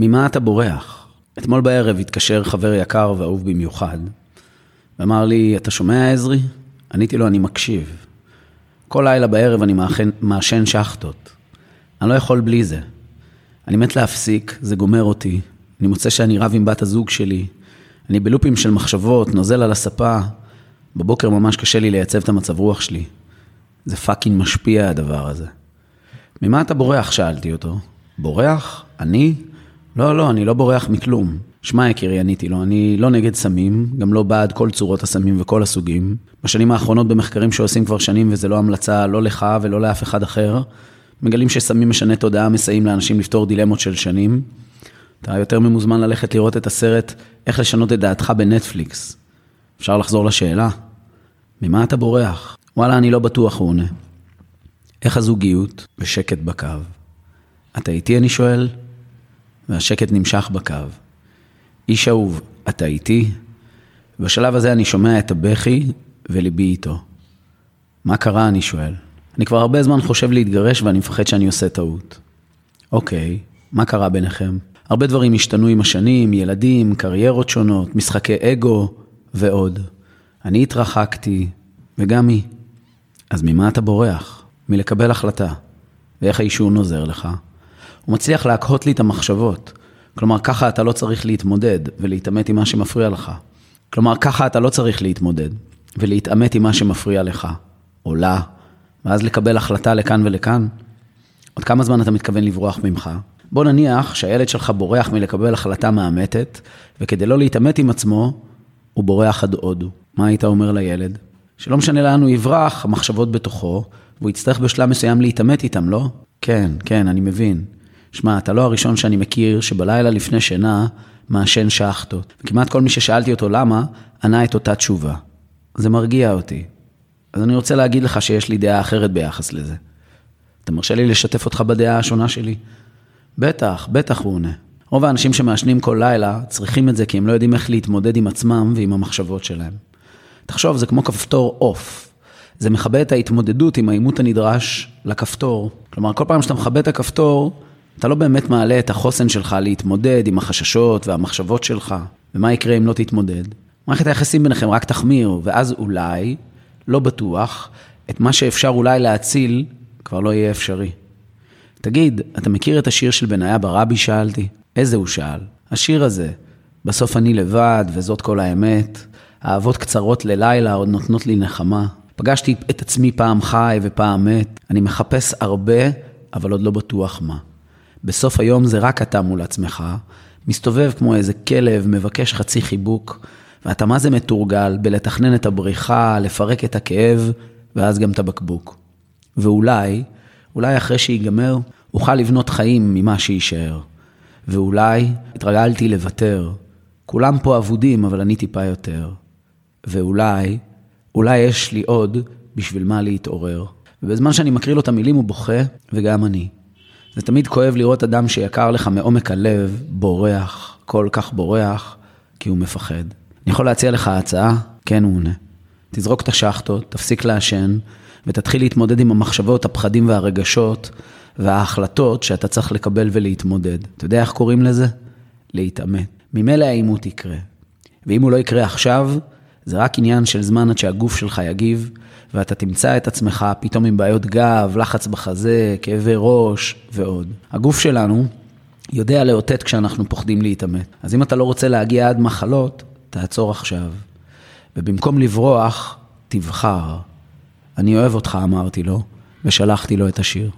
ממה אתה בורח? אתמול בערב התקשר חבר יקר ואהוב במיוחד, ואמר לי, אתה שומע עזרי? עניתי לו, אני מקשיב. כל לילה בערב אני מעשן שחטות. אני לא יכול בלי זה. אני מת להפסיק, זה גומר אותי. אני מוצא שאני רב עם בת הזוג שלי. אני בלופים של מחשבות, נוזל על הספה. בבוקר ממש קשה לי לייצב את המצב רוח שלי. זה fucking משפיע הדבר הזה. ממה אתה בורח? שאלתי אותו. בורח? אני? לא, לא, אני לא בורח מכלום. שמע, יקירי, עניתי לו, אני לא נגד סמים, גם לא בעד כל צורות הסמים וכל הסוגים. בשנים האחרונות במחקרים שעושים כבר שנים, וזה לא המלצה לא לך ולא לאף אחד אחר, מגלים שסמים משנה תודעה, מסייעים לאנשים לפתור דילמות של שנים. אתה יותר ממוזמן ללכת לראות את הסרט איך לשנות את דעתך בנטפליקס. אפשר לחזור לשאלה, ממה אתה בורח? וואלה, אני לא בטוח, הוא עונה. איך הזוגיות? בשקט בקו. אתה איתי, אני שואל? והשקט נמשך בקו. איש אהוב, אתה איתי? בשלב הזה אני שומע את הבכי וליבי איתו. מה קרה, אני שואל. אני כבר הרבה זמן חושב להתגרש ואני מפחד שאני עושה טעות. אוקיי, מה קרה ביניכם? הרבה דברים השתנו עם השנים, ילדים, קריירות שונות, משחקי אגו ועוד. אני התרחקתי, וגם היא. אז ממה אתה בורח? מלקבל החלטה. ואיך העישון עוזר לך? הוא מצליח להקהות לי את המחשבות. כלומר, ככה אתה לא צריך להתמודד ולהתעמת עם מה שמפריע לך. כלומר, ככה אתה לא צריך להתמודד ולהתעמת עם מה שמפריע לך, או לה, ואז לקבל החלטה לכאן ולכאן. עוד כמה זמן אתה מתכוון לברוח ממך? בוא נניח שהילד שלך בורח מלקבל החלטה מאמתת, וכדי לא להתעמת עם עצמו, הוא בורח עד הודו. מה היית אומר לילד? שלא משנה לאן הוא יברח, המחשבות בתוכו, והוא יצטרך בשלב מסוים להתעמת איתם, לא? כן, כן, אני מבין. שמע, אתה לא הראשון שאני מכיר שבלילה לפני שינה מעשן שחטות. וכמעט כל מי ששאלתי אותו למה, ענה את אותה תשובה. זה מרגיע אותי. אז אני רוצה להגיד לך שיש לי דעה אחרת ביחס לזה. אתה מרשה לי לשתף אותך בדעה השונה שלי? בטח, בטח הוא עונה. רוב האנשים שמעשנים כל לילה צריכים את זה כי הם לא יודעים איך להתמודד עם עצמם ועם המחשבות שלהם. תחשוב, זה כמו כפתור עוף. זה מכבה את ההתמודדות עם העימות הנדרש לכפתור. כלומר, כל פעם שאתה מכבה את הכפתור, אתה לא באמת מעלה את החוסן שלך להתמודד עם החששות והמחשבות שלך. ומה יקרה אם לא תתמודד? מערכת היחסים ביניכם רק תחמיר, ואז אולי, לא בטוח, את מה שאפשר אולי להציל, כבר לא יהיה אפשרי. תגיד, אתה מכיר את השיר של בניה ברבי? שאלתי. איזה הוא שאל? השיר הזה, בסוף אני לבד, וזאת כל האמת. אהבות קצרות ללילה עוד נותנות לי נחמה. פגשתי את עצמי פעם חי ופעם מת. אני מחפש הרבה, אבל עוד לא בטוח מה. בסוף היום זה רק אתה מול עצמך, מסתובב כמו איזה כלב, מבקש חצי חיבוק, ואתה מה זה מתורגל בלתכנן את הבריחה, לפרק את הכאב, ואז גם את הבקבוק. ואולי, אולי אחרי שיגמר, אוכל לבנות חיים ממה שיישאר. ואולי התרגלתי לוותר. כולם פה אבודים, אבל אני טיפה יותר. ואולי, אולי יש לי עוד בשביל מה להתעורר. ובזמן שאני מקריא לו את המילים הוא בוכה, וגם אני. זה תמיד כואב לראות אדם שיקר לך מעומק הלב, בורח, כל כך בורח, כי הוא מפחד. אני יכול להציע לך הצעה? כן, הוא עונה. תזרוק את השחטות, תפסיק לעשן, ותתחיל להתמודד עם המחשבות, הפחדים והרגשות, וההחלטות שאתה צריך לקבל ולהתמודד. אתה יודע איך קוראים לזה? להתעמת. ממילא העימות יקרה. ואם הוא לא יקרה עכשיו, זה רק עניין של זמן עד שהגוף שלך יגיב, ואתה תמצא את עצמך פתאום עם בעיות גב, לחץ בחזה, כאבי ראש ועוד. הגוף שלנו יודע לאותת כשאנחנו פוחדים להתעמת. אז אם אתה לא רוצה להגיע עד מחלות, תעצור עכשיו. ובמקום לברוח, תבחר. אני אוהב אותך, אמרתי לו, ושלחתי לו את השיר.